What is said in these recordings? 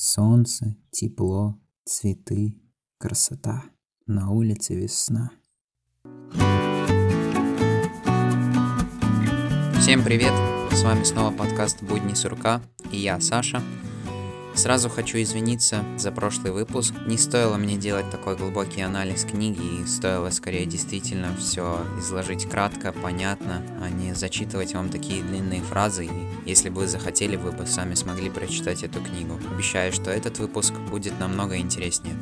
Солнце, тепло, цветы, красота. На улице весна. Всем привет! С вами снова подкаст «Будни сурка» и я, Саша. Сразу хочу извиниться за прошлый выпуск. Не стоило мне делать такой глубокий анализ книги, и стоило скорее действительно все изложить кратко, понятно, а не зачитывать вам такие длинные фразы. И если бы вы захотели, вы бы сами смогли прочитать эту книгу. Обещаю, что этот выпуск будет намного интереснее.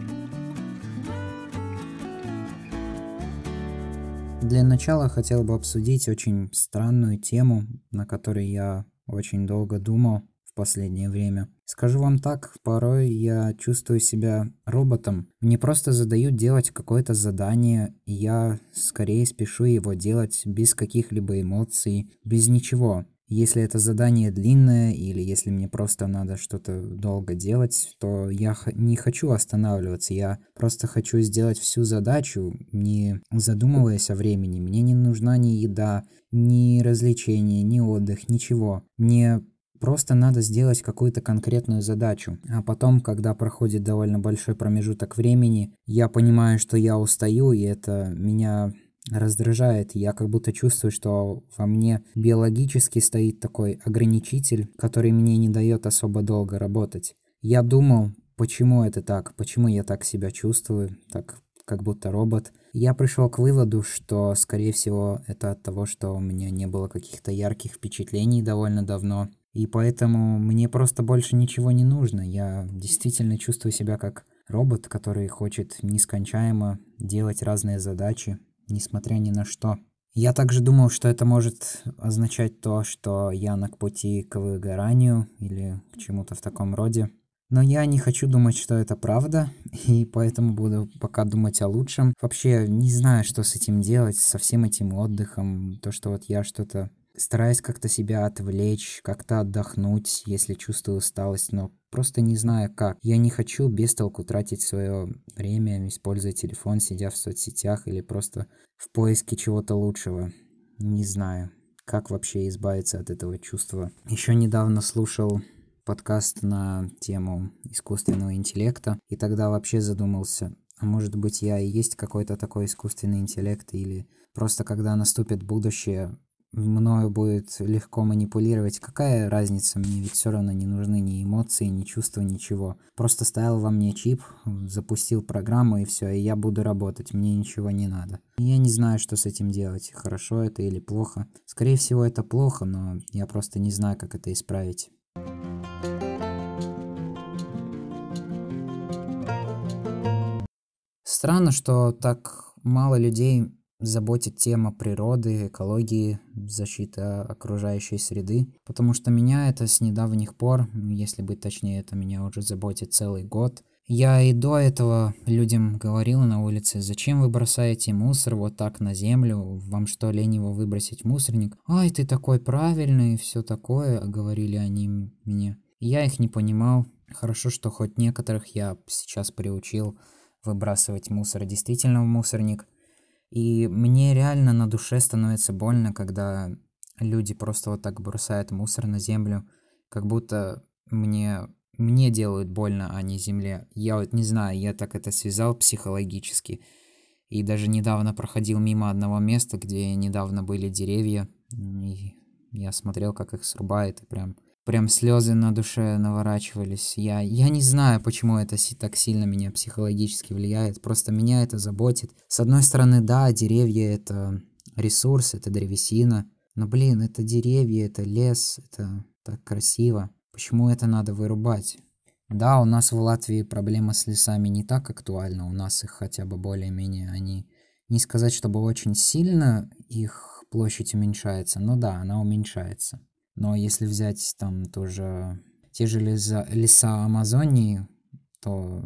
Для начала хотел бы обсудить очень странную тему, на которой я очень долго думал последнее время. Скажу вам так, порой я чувствую себя роботом. Мне просто задают делать какое-то задание, и я скорее спешу его делать без каких-либо эмоций, без ничего. Если это задание длинное или если мне просто надо что-то долго делать, то я не хочу останавливаться, я просто хочу сделать всю задачу, не задумываясь о времени. Мне не нужна ни еда, ни развлечения, ни отдых, ничего. Мне Просто надо сделать какую-то конкретную задачу. А потом, когда проходит довольно большой промежуток времени, я понимаю, что я устаю, и это меня раздражает. Я как будто чувствую, что во мне биологически стоит такой ограничитель, который мне не дает особо долго работать. Я думал, почему это так, почему я так себя чувствую, так как будто робот. Я пришел к выводу, что, скорее всего, это от того, что у меня не было каких-то ярких впечатлений довольно давно. И поэтому мне просто больше ничего не нужно. Я действительно чувствую себя как робот, который хочет нескончаемо делать разные задачи, несмотря ни на что. Я также думал, что это может означать то, что я на пути к выгоранию или к чему-то в таком роде. Но я не хочу думать, что это правда, и поэтому буду пока думать о лучшем. Вообще не знаю, что с этим делать, со всем этим отдыхом, то, что вот я что-то стараюсь как-то себя отвлечь, как-то отдохнуть, если чувствую усталость, но просто не знаю как. Я не хочу без толку тратить свое время, используя телефон, сидя в соцсетях или просто в поиске чего-то лучшего. Не знаю, как вообще избавиться от этого чувства. Еще недавно слушал подкаст на тему искусственного интеллекта, и тогда вообще задумался, а может быть я и есть какой-то такой искусственный интеллект, или просто когда наступит будущее, мною будет легко манипулировать. Какая разница? Мне ведь все равно не нужны ни эмоции, ни чувства, ничего. Просто ставил во мне чип, запустил программу и все, и я буду работать, мне ничего не надо. Я не знаю, что с этим делать, хорошо это или плохо. Скорее всего, это плохо, но я просто не знаю, как это исправить. Странно, что так мало людей заботит тема природы, экологии, защиты окружающей среды, потому что меня это с недавних пор, если быть точнее, это меня уже заботит целый год. Я и до этого людям говорил на улице, зачем вы бросаете мусор вот так на землю, вам что, лень его выбросить в мусорник? Ай, ты такой правильный, все такое, говорили они мне. Я их не понимал. Хорошо, что хоть некоторых я сейчас приучил выбрасывать мусор действительно в мусорник – и мне реально на душе становится больно, когда люди просто вот так бросают мусор на землю, как будто мне, мне делают больно, а не земле. Я вот не знаю, я так это связал психологически. И даже недавно проходил мимо одного места, где недавно были деревья, и я смотрел, как их срубают, и прям прям слезы на душе наворачивались. Я, я не знаю, почему это так сильно меня психологически влияет. Просто меня это заботит. С одной стороны, да, деревья это ресурс, это древесина. Но, блин, это деревья, это лес, это так красиво. Почему это надо вырубать? Да, у нас в Латвии проблема с лесами не так актуальна. У нас их хотя бы более-менее они... Не сказать, чтобы очень сильно их площадь уменьшается, но да, она уменьшается. Но если взять там тоже те же леса, леса Амазонии, то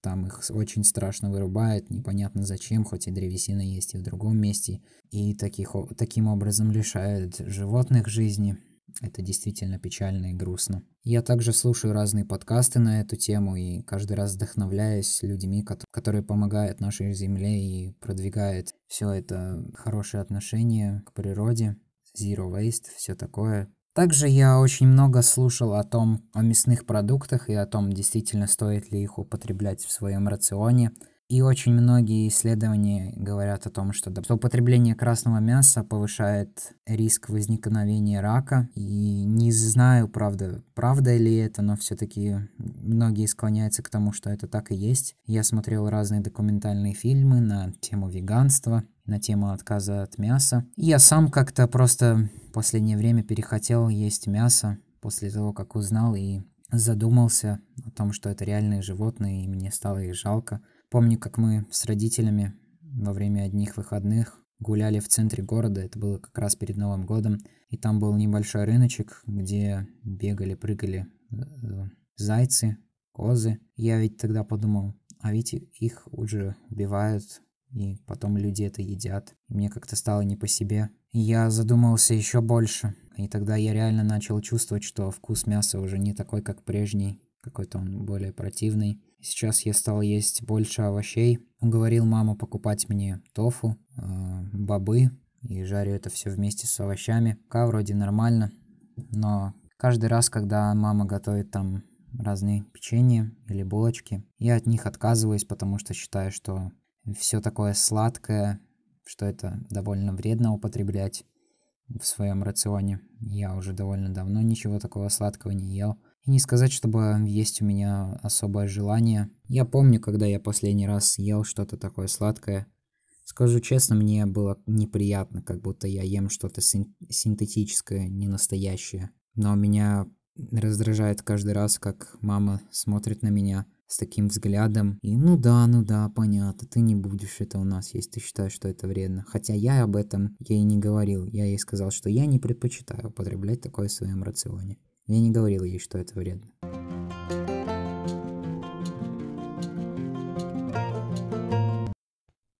там их очень страшно вырубают, непонятно зачем, хоть и древесина есть и в другом месте. И таких, таким образом лишают животных жизни. Это действительно печально и грустно. Я также слушаю разные подкасты на эту тему и каждый раз вдохновляюсь людьми, которые помогают нашей земле и продвигают все это хорошее отношение к природе, zero waste, все такое. Также я очень много слушал о том, о мясных продуктах и о том, действительно стоит ли их употреблять в своем рационе. И очень многие исследования говорят о том, что, что употребление красного мяса повышает риск возникновения рака. И не знаю, правда, правда ли это, но все-таки многие склоняются к тому, что это так и есть. Я смотрел разные документальные фильмы на тему веганства, на тему отказа от мяса. Я сам как-то просто в последнее время перехотел есть мясо после того, как узнал и задумался о том, что это реальные животные, и мне стало их жалко. Помню, как мы с родителями во время одних выходных гуляли в центре города, это было как раз перед Новым годом, и там был небольшой рыночек, где бегали, прыгали э, зайцы, козы. Я ведь тогда подумал, а ведь их уже убивают, и потом люди это едят. Мне как-то стало не по себе. Я задумался еще больше. И тогда я реально начал чувствовать, что вкус мяса уже не такой, как прежний. Какой-то он более противный. Сейчас я стал есть больше овощей. Уговорил маму покупать мне тофу, э, бобы, и жарю это все вместе с овощами. Пока вроде нормально, но каждый раз, когда мама готовит там разные печенья или булочки, я от них отказываюсь, потому что считаю, что все такое сладкое, что это довольно вредно употреблять в своем рационе. Я уже довольно давно ничего такого сладкого не ел. И не сказать, чтобы есть у меня особое желание. Я помню, когда я последний раз ел что-то такое сладкое. Скажу честно, мне было неприятно, как будто я ем что-то син- синтетическое, не настоящее. Но меня раздражает каждый раз, как мама смотрит на меня с таким взглядом. И ну да, ну да, понятно, ты не будешь это у нас есть, ты считаешь, что это вредно. Хотя я об этом ей не говорил. Я ей сказал, что я не предпочитаю употреблять такое в своем рационе. Я не говорил ей, что это вредно.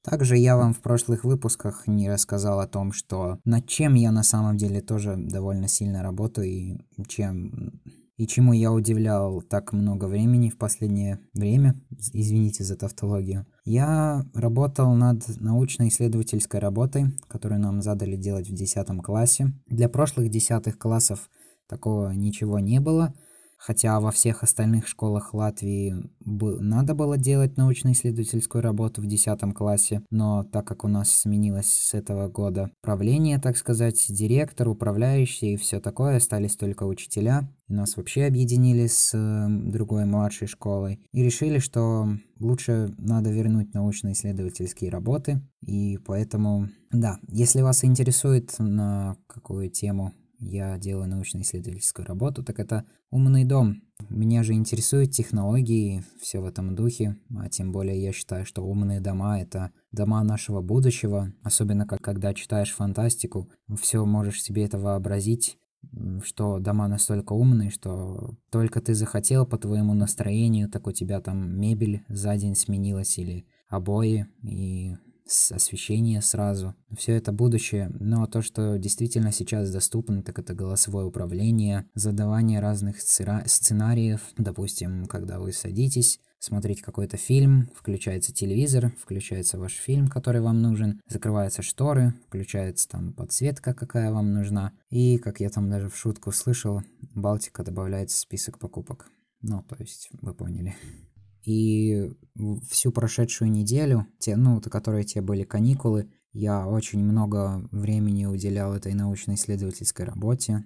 Также я вам в прошлых выпусках не рассказал о том, что над чем я на самом деле тоже довольно сильно работаю и чем и чему я удивлял так много времени в последнее время, извините за тавтологию. Я работал над научно-исследовательской работой, которую нам задали делать в 10 классе. Для прошлых 10 классов Такого ничего не было, хотя во всех остальных школах Латвии надо было делать научно-исследовательскую работу в 10 классе, но так как у нас сменилось с этого года правление, так сказать, директор, управляющий и все такое, остались только учителя, и нас вообще объединили с другой младшей школой и решили, что лучше надо вернуть научно-исследовательские работы, и поэтому, да, если вас интересует на какую тему я делаю научно-исследовательскую работу, так это умный дом. Меня же интересуют технологии, все в этом духе, а тем более я считаю, что умные дома — это дома нашего будущего, особенно как, когда читаешь фантастику, все можешь себе это вообразить, что дома настолько умные, что только ты захотел по твоему настроению, так у тебя там мебель за день сменилась или обои, и с освещения сразу. Все это будущее, но то, что действительно сейчас доступно, так это голосовое управление, задавание разных сценариев. Допустим, когда вы садитесь, смотреть какой-то фильм, включается телевизор, включается ваш фильм, который вам нужен, закрываются шторы, включается там подсветка, какая вам нужна. И, как я там даже в шутку слышал, Балтика добавляется в список покупок. Ну, то есть, вы поняли. И всю прошедшую неделю, те, ну, которые те были каникулы, я очень много времени уделял этой научно-исследовательской работе,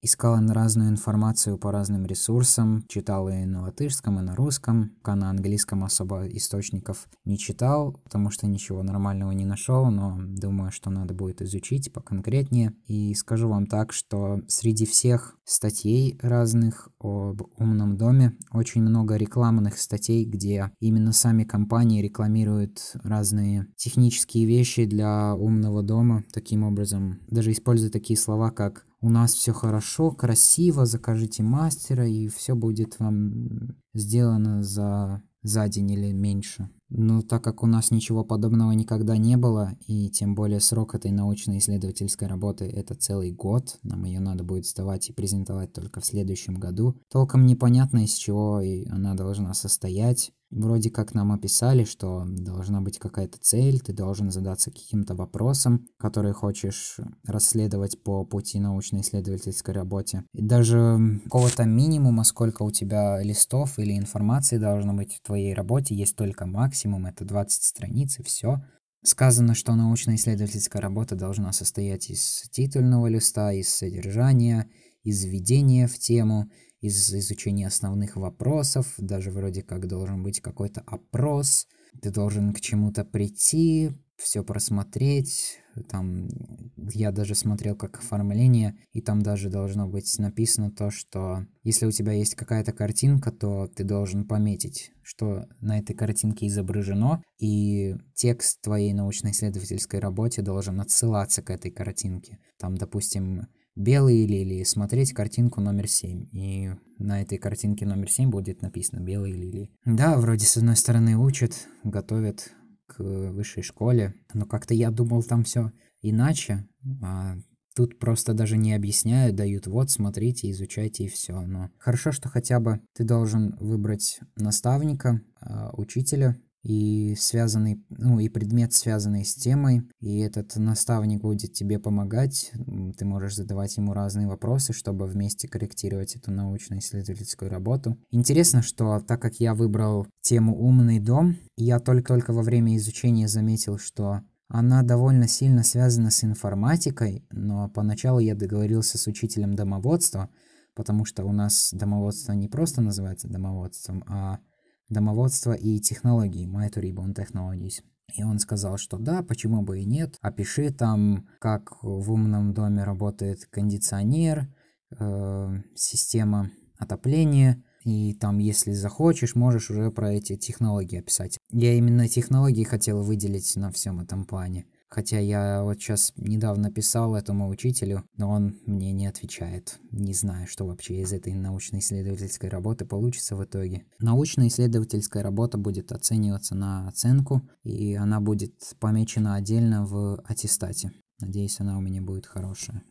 искал разную информацию по разным ресурсам, читал и на латышском, и на русском, а на английском особо источников не читал, потому что ничего нормального не нашел, но думаю, что надо будет изучить поконкретнее. И скажу вам так, что среди всех статей разных об умном доме очень много рекламных статей, где именно сами компании рекламируют разные технические вещи, вещи для умного дома. Таким образом, даже используя такие слова, как «у нас все хорошо, красиво, закажите мастера, и все будет вам сделано за, за день или меньше». Но так как у нас ничего подобного никогда не было, и тем более срок этой научно-исследовательской работы это целый год, нам ее надо будет сдавать и презентовать только в следующем году, толком непонятно из чего и она должна состоять. Вроде как нам описали, что должна быть какая-то цель, ты должен задаться каким-то вопросом, который хочешь расследовать по пути научно-исследовательской работе. И даже какого-то минимума, сколько у тебя листов или информации должно быть в твоей работе, есть только максимум, это 20 страниц и все. Сказано, что научно-исследовательская работа должна состоять из титульного листа, из содержания, из введения в тему, из изучения основных вопросов, даже вроде как должен быть какой-то опрос, ты должен к чему-то прийти, все просмотреть, там я даже смотрел как оформление, и там даже должно быть написано то, что если у тебя есть какая-то картинка, то ты должен пометить, что на этой картинке изображено, и текст твоей научно-исследовательской работе должен отсылаться к этой картинке. Там, допустим, белые лилии, смотреть картинку номер 7. И на этой картинке номер 7 будет написано белые лилии. Да, вроде с одной стороны учат, готовят к высшей школе, но как-то я думал там все иначе, а тут просто даже не объясняют, дают вот, смотрите, изучайте и все. Но хорошо, что хотя бы ты должен выбрать наставника, а, учителя, и связанный, ну и предмет, связанный с темой, и этот наставник будет тебе помогать, ты можешь задавать ему разные вопросы, чтобы вместе корректировать эту научно-исследовательскую работу. Интересно, что так как я выбрал тему «Умный дом», я только-только во время изучения заметил, что она довольно сильно связана с информатикой, но поначалу я договорился с учителем домоводства, потому что у нас домоводство не просто называется домоводством, а домоводство и технологии, Ribbon Technologies. И он сказал, что да, почему бы и нет. Опиши там, как в умном доме работает кондиционер, э, система отопления. И там, если захочешь, можешь уже про эти технологии описать. Я именно технологии хотел выделить на всем этом плане. Хотя я вот сейчас недавно писал этому учителю, но он мне не отвечает. Не знаю, что вообще из этой научно-исследовательской работы получится в итоге. Научно-исследовательская работа будет оцениваться на оценку, и она будет помечена отдельно в аттестате. Надеюсь, она у меня будет хорошая.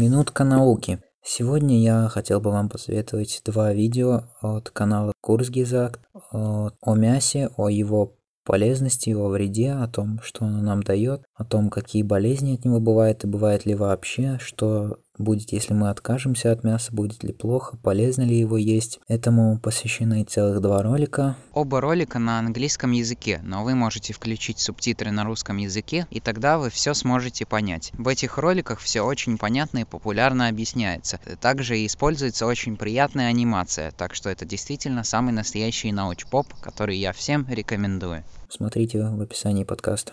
Минутка науки. Сегодня я хотел бы вам посоветовать два видео от канала Курсгизак о мясе, о его полезности, о вреде, о том, что оно нам дает, о том, какие болезни от него бывают и бывает ли вообще, что будет, если мы откажемся от мяса, будет ли плохо, полезно ли его есть. Этому посвящены целых два ролика. Оба ролика на английском языке, но вы можете включить субтитры на русском языке, и тогда вы все сможете понять. В этих роликах все очень понятно и популярно объясняется. Также используется очень приятная анимация, так что это действительно самый настоящий науч-поп, который я всем рекомендую. Смотрите в описании подкаста.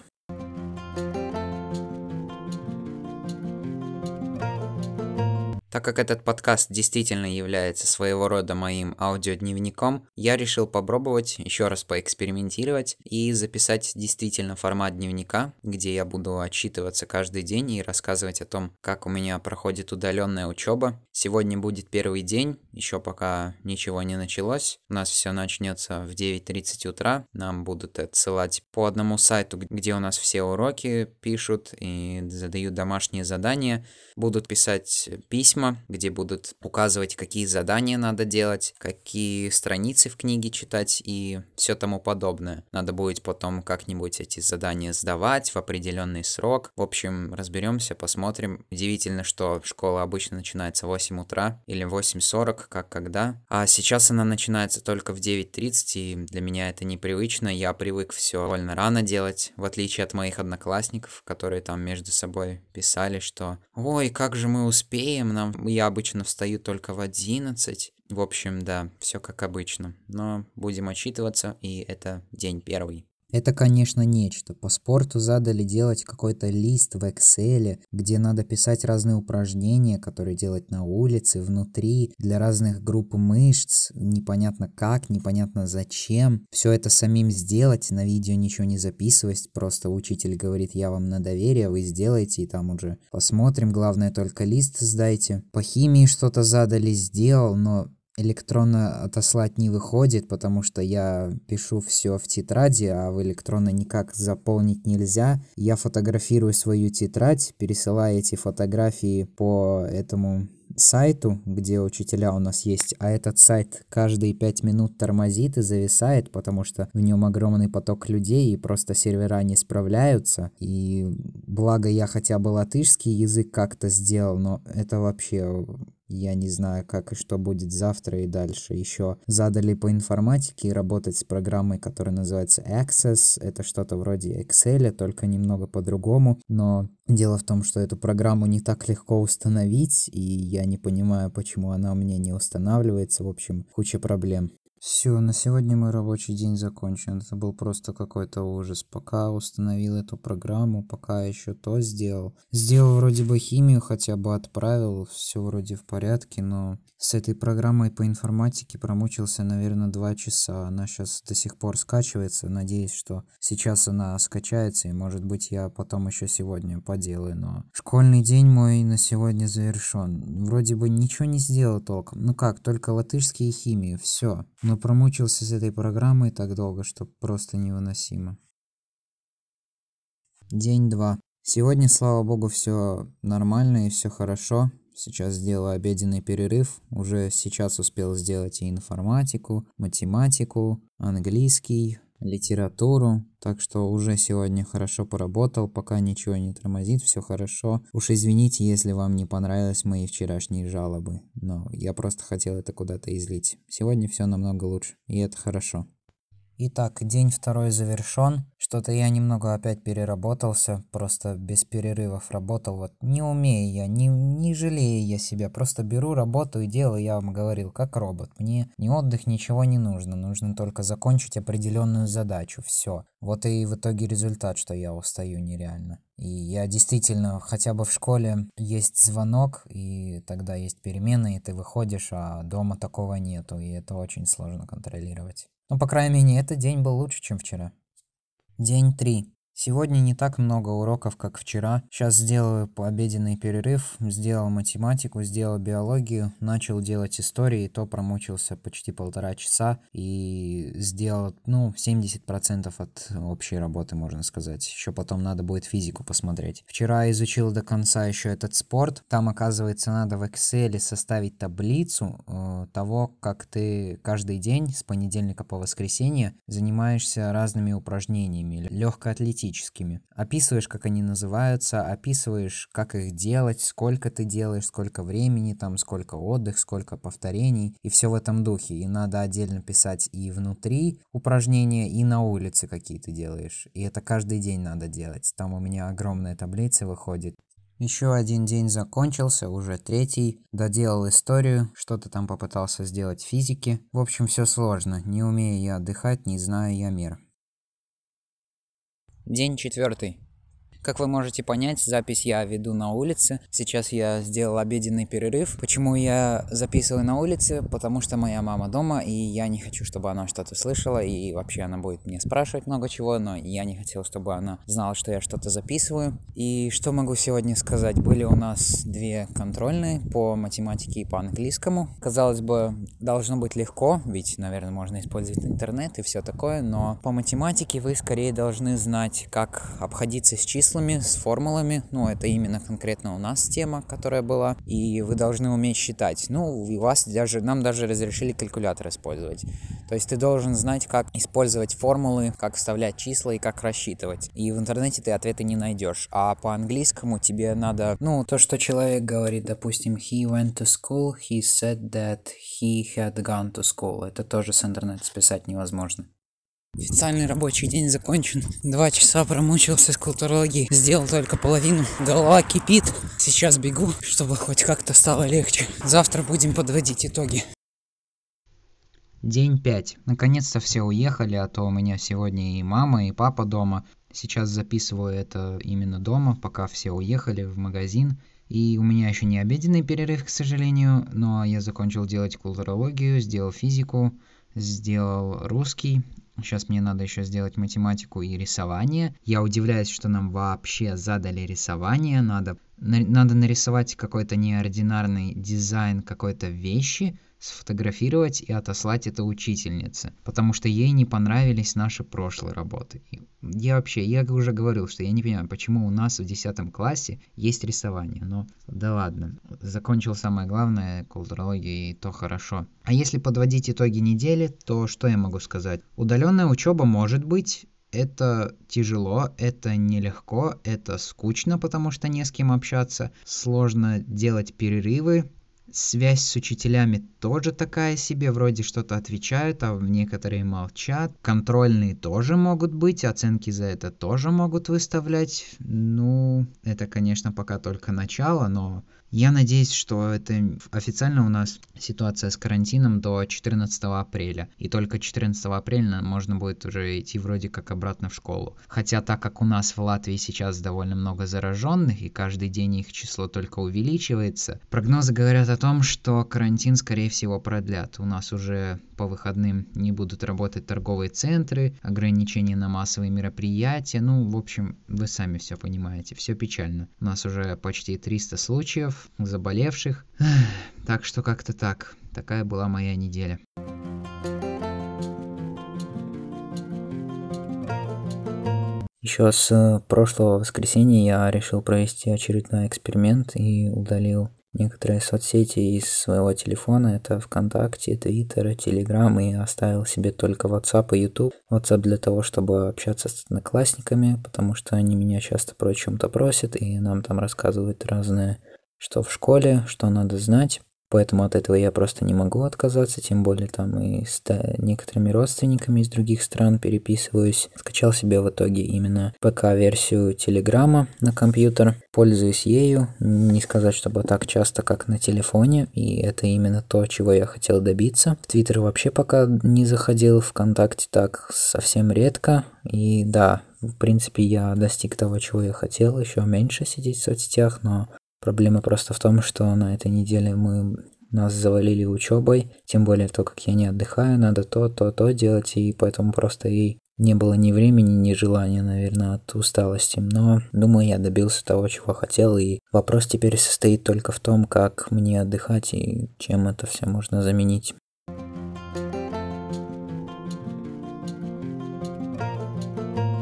Так как этот подкаст действительно является своего рода моим аудиодневником, я решил попробовать еще раз поэкспериментировать и записать действительно формат дневника, где я буду отчитываться каждый день и рассказывать о том, как у меня проходит удаленная учеба. Сегодня будет первый день, еще пока ничего не началось. У нас все начнется в 9.30 утра. Нам будут отсылать по одному сайту, где у нас все уроки пишут и задают домашние задания. Будут писать письма письма, где будут указывать, какие задания надо делать, какие страницы в книге читать и все тому подобное. Надо будет потом как-нибудь эти задания сдавать в определенный срок. В общем, разберемся, посмотрим. Удивительно, что школа обычно начинается в 8 утра или в 8.40, как когда. А сейчас она начинается только в 9.30, и для меня это непривычно. Я привык все довольно рано делать, в отличие от моих одноклассников, которые там между собой писали, что «Ой, как же мы успеем, нам я обычно встаю только в 11. В общем, да, все как обычно. Но будем отчитываться, и это день первый. Это, конечно, нечто. По спорту задали делать какой-то лист в Excel, где надо писать разные упражнения, которые делать на улице, внутри, для разных групп мышц, непонятно как, непонятно зачем. Все это самим сделать, на видео ничего не записывать, просто учитель говорит, я вам на доверие, вы сделаете, и там уже посмотрим. Главное, только лист сдайте. По химии что-то задали, сделал, но электронно отослать не выходит, потому что я пишу все в тетради, а в электронно никак заполнить нельзя. Я фотографирую свою тетрадь, пересылаю эти фотографии по этому сайту, где учителя у нас есть, а этот сайт каждые пять минут тормозит и зависает, потому что в нем огромный поток людей и просто сервера не справляются. И благо я хотя бы латышский язык как-то сделал, но это вообще я не знаю, как и что будет завтра и дальше. Еще задали по информатике работать с программой, которая называется Access. Это что-то вроде Excel, только немного по-другому. Но дело в том, что эту программу не так легко установить, и я не понимаю, почему она у меня не устанавливается. В общем, куча проблем. Все, на сегодня мой рабочий день закончен. Это был просто какой-то ужас. Пока установил эту программу, пока еще то сделал. Сделал вроде бы химию, хотя бы отправил, все вроде в порядке, но с этой программой по информатике промучился, наверное, два часа. Она сейчас до сих пор скачивается. Надеюсь, что сейчас она скачается, и может быть я потом еще сегодня поделаю, но... Школьный день мой на сегодня завершен. Вроде бы ничего не сделал толком. Ну как, только латышские химии, все. Но промучился с этой программой так долго, что просто невыносимо. День 2. Сегодня, слава богу, все нормально и все хорошо. Сейчас сделаю обеденный перерыв. Уже сейчас успел сделать и информатику, математику, английский, литературу, так что уже сегодня хорошо поработал, пока ничего не тормозит, все хорошо. Уж извините, если вам не понравились мои вчерашние жалобы, но я просто хотел это куда-то излить. Сегодня все намного лучше, и это хорошо. Итак, день второй завершен. Что-то я немного опять переработался, просто без перерывов работал. Вот не умею я, не, не жалею я себя, просто беру, работаю, делаю, я вам говорил, как робот. Мне ни отдых, ничего не нужно, нужно только закончить определенную задачу, все. Вот и в итоге результат, что я устаю нереально. И я действительно, хотя бы в школе есть звонок, и тогда есть перемены, и ты выходишь, а дома такого нету, и это очень сложно контролировать. Но, по крайней мере, этот день был лучше, чем вчера. День 3. Сегодня не так много уроков, как вчера. Сейчас сделаю пообеденный перерыв, сделал математику, сделал биологию, начал делать истории, то промучился почти полтора часа и сделал, ну, 70% от общей работы, можно сказать. Еще потом надо будет физику посмотреть. Вчера изучил до конца еще этот спорт. Там, оказывается, надо в Excel составить таблицу э, того, как ты каждый день с понедельника по воскресенье занимаешься разными упражнениями. Легкой атлетикой теоретическими. Описываешь, как они называются, описываешь, как их делать, сколько ты делаешь, сколько времени там, сколько отдых, сколько повторений, и все в этом духе. И надо отдельно писать и внутри упражнения, и на улице какие ты делаешь. И это каждый день надо делать. Там у меня огромная таблица выходит. Еще один день закончился, уже третий. Доделал историю, что-то там попытался сделать в физике. В общем, все сложно. Не умею я отдыхать, не знаю я мир. День четвертый. Как вы можете понять, запись я веду на улице. Сейчас я сделал обеденный перерыв. Почему я записываю на улице? Потому что моя мама дома, и я не хочу, чтобы она что-то слышала, и вообще она будет мне спрашивать много чего, но я не хотел, чтобы она знала, что я что-то записываю. И что могу сегодня сказать? Были у нас две контрольные по математике и по английскому. Казалось бы, должно быть легко, ведь, наверное, можно использовать интернет и все такое, но по математике вы скорее должны знать, как обходиться с числами, числами, с формулами. Ну, это именно конкретно у нас тема, которая была. И вы должны уметь считать. Ну, и вас даже, нам даже разрешили калькулятор использовать. То есть ты должен знать, как использовать формулы, как вставлять числа и как рассчитывать. И в интернете ты ответы не найдешь. А по английскому тебе надо, ну, то, что человек говорит, допустим, he went to school, he said that he had gone to school. Это тоже с интернета списать невозможно. Официальный рабочий день закончен. Два часа промучился с культурологией. Сделал только половину. Голова кипит. Сейчас бегу, чтобы хоть как-то стало легче. Завтра будем подводить итоги. День 5. Наконец-то все уехали, а то у меня сегодня и мама, и папа дома. Сейчас записываю это именно дома, пока все уехали в магазин. И у меня еще не обеденный перерыв, к сожалению, но я закончил делать культурологию, сделал физику, сделал русский, Сейчас мне надо еще сделать математику и рисование. Я удивляюсь, что нам вообще задали рисование. Надо надо нарисовать какой-то неординарный дизайн какой-то вещи, сфотографировать и отослать это учительнице, потому что ей не понравились наши прошлые работы. Я вообще, я уже говорил, что я не понимаю, почему у нас в 10 классе есть рисование, но да ладно, закончил самое главное, культурологию, и то хорошо. А если подводить итоги недели, то что я могу сказать? Удаленная учеба может быть, это тяжело, это нелегко, это скучно, потому что не с кем общаться, сложно делать перерывы, Связь с учителями тоже такая себе, вроде что-то отвечают, а некоторые молчат. Контрольные тоже могут быть, оценки за это тоже могут выставлять. Ну, это, конечно, пока только начало, но я надеюсь, что это официально у нас ситуация с карантином до 14 апреля. И только 14 апреля можно будет уже идти вроде как обратно в школу. Хотя так как у нас в Латвии сейчас довольно много зараженных и каждый день их число только увеличивается, прогнозы говорят о том, что карантин скорее всего продлят. У нас уже по выходным не будут работать торговые центры, ограничения на массовые мероприятия. Ну, в общем, вы сами все понимаете, все печально. У нас уже почти 300 случаев, заболевших. Так что как-то так. Такая была моя неделя. Еще с э, прошлого воскресенья я решил провести очередной эксперимент и удалил некоторые соцсети из своего телефона. Это ВКонтакте, Твиттер, Телеграм и оставил себе только WhatsApp и YouTube. WhatsApp для того, чтобы общаться с одноклассниками, потому что они меня часто про чем-то просят и нам там рассказывают разные что в школе, что надо знать. Поэтому от этого я просто не могу отказаться, тем более там и с некоторыми родственниками из других стран переписываюсь. Скачал себе в итоге именно ПК-версию Телеграма на компьютер, пользуюсь ею, не сказать, чтобы так часто, как на телефоне, и это именно то, чего я хотел добиться. В Твиттер вообще пока не заходил, ВКонтакте так совсем редко, и да, в принципе, я достиг того, чего я хотел, еще меньше сидеть в соцсетях, но Проблема просто в том, что на этой неделе мы нас завалили учебой, тем более то, как я не отдыхаю, надо то, то, то делать, и поэтому просто ей не было ни времени, ни желания, наверное, от усталости. Но, думаю, я добился того, чего хотел, и вопрос теперь состоит только в том, как мне отдыхать и чем это все можно заменить.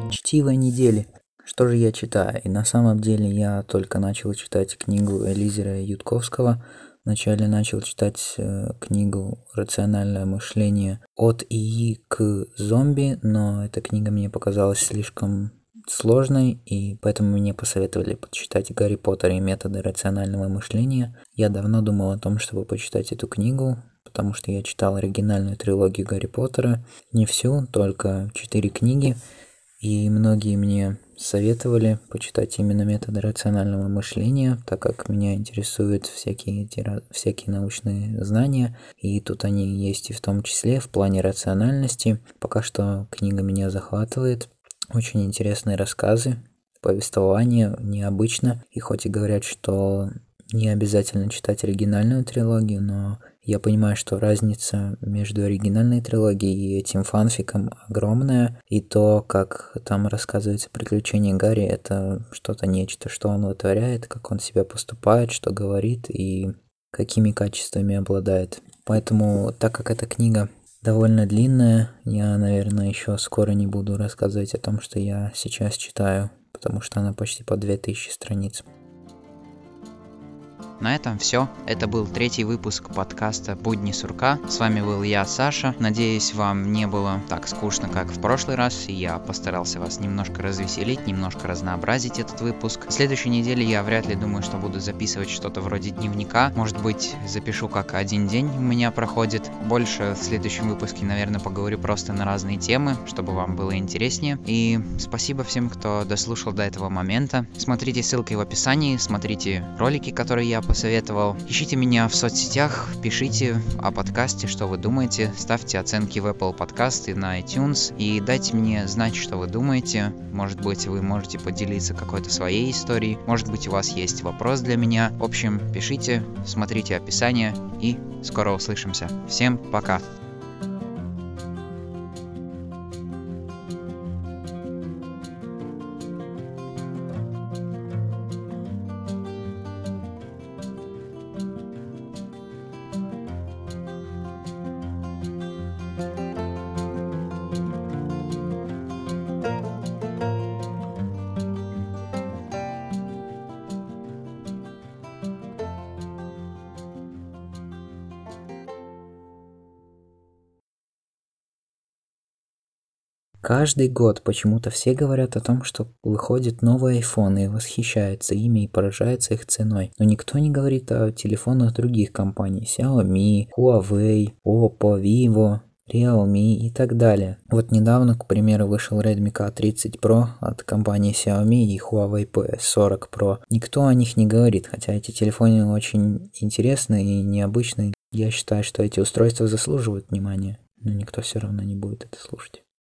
Чтиво недели. Что же я читаю? И на самом деле я только начал читать книгу Элизера Ютковского. Вначале начал читать э, книгу «Рациональное мышление от ИИ к зомби», но эта книга мне показалась слишком сложной, и поэтому мне посоветовали почитать «Гарри Поттер и методы рационального мышления». Я давно думал о том, чтобы почитать эту книгу, потому что я читал оригинальную трилогию Гарри Поттера, не всю, только четыре книги, и многие мне советовали почитать именно методы рационального мышления, так как меня интересуют всякие, всякие научные знания, и тут они есть и в том числе в плане рациональности. Пока что книга меня захватывает, очень интересные рассказы, повествование необычно, и хоть и говорят, что не обязательно читать оригинальную трилогию, но я понимаю, что разница между оригинальной трилогией и этим фанфиком огромная, и то, как там рассказывается приключения Гарри, это что-то нечто, что он вытворяет, как он себя поступает, что говорит и какими качествами обладает. Поэтому, так как эта книга довольно длинная, я, наверное, еще скоро не буду рассказывать о том, что я сейчас читаю, потому что она почти по 2000 страниц. На этом все. Это был третий выпуск подкаста «Будни сурка». С вами был я, Саша. Надеюсь, вам не было так скучно, как в прошлый раз, я постарался вас немножко развеселить, немножко разнообразить этот выпуск. В следующей неделе я вряд ли думаю, что буду записывать что-то вроде дневника. Может быть, запишу, как один день у меня проходит. Больше в следующем выпуске, наверное, поговорю просто на разные темы, чтобы вам было интереснее. И спасибо всем, кто дослушал до этого момента. Смотрите ссылки в описании, смотрите ролики, которые я посоветовал. Ищите меня в соцсетях, пишите о подкасте, что вы думаете, ставьте оценки в Apple Podcast и на iTunes и дайте мне знать, что вы думаете. Может быть, вы можете поделиться какой-то своей историей, может быть, у вас есть вопрос для меня. В общем, пишите, смотрите описание и скоро услышимся. Всем пока! Каждый год почему-то все говорят о том, что выходит новый iPhone и восхищаются ими и поражаются их ценой. Но никто не говорит о телефонах других компаний. Xiaomi, Huawei, Oppo, Vivo, Realme и так далее. Вот недавно, к примеру, вышел Redmi K30 Pro от компании Xiaomi и Huawei P40 Pro. Никто о них не говорит, хотя эти телефоны очень интересные и необычные. Я считаю, что эти устройства заслуживают внимания, но никто все равно не будет это слушать.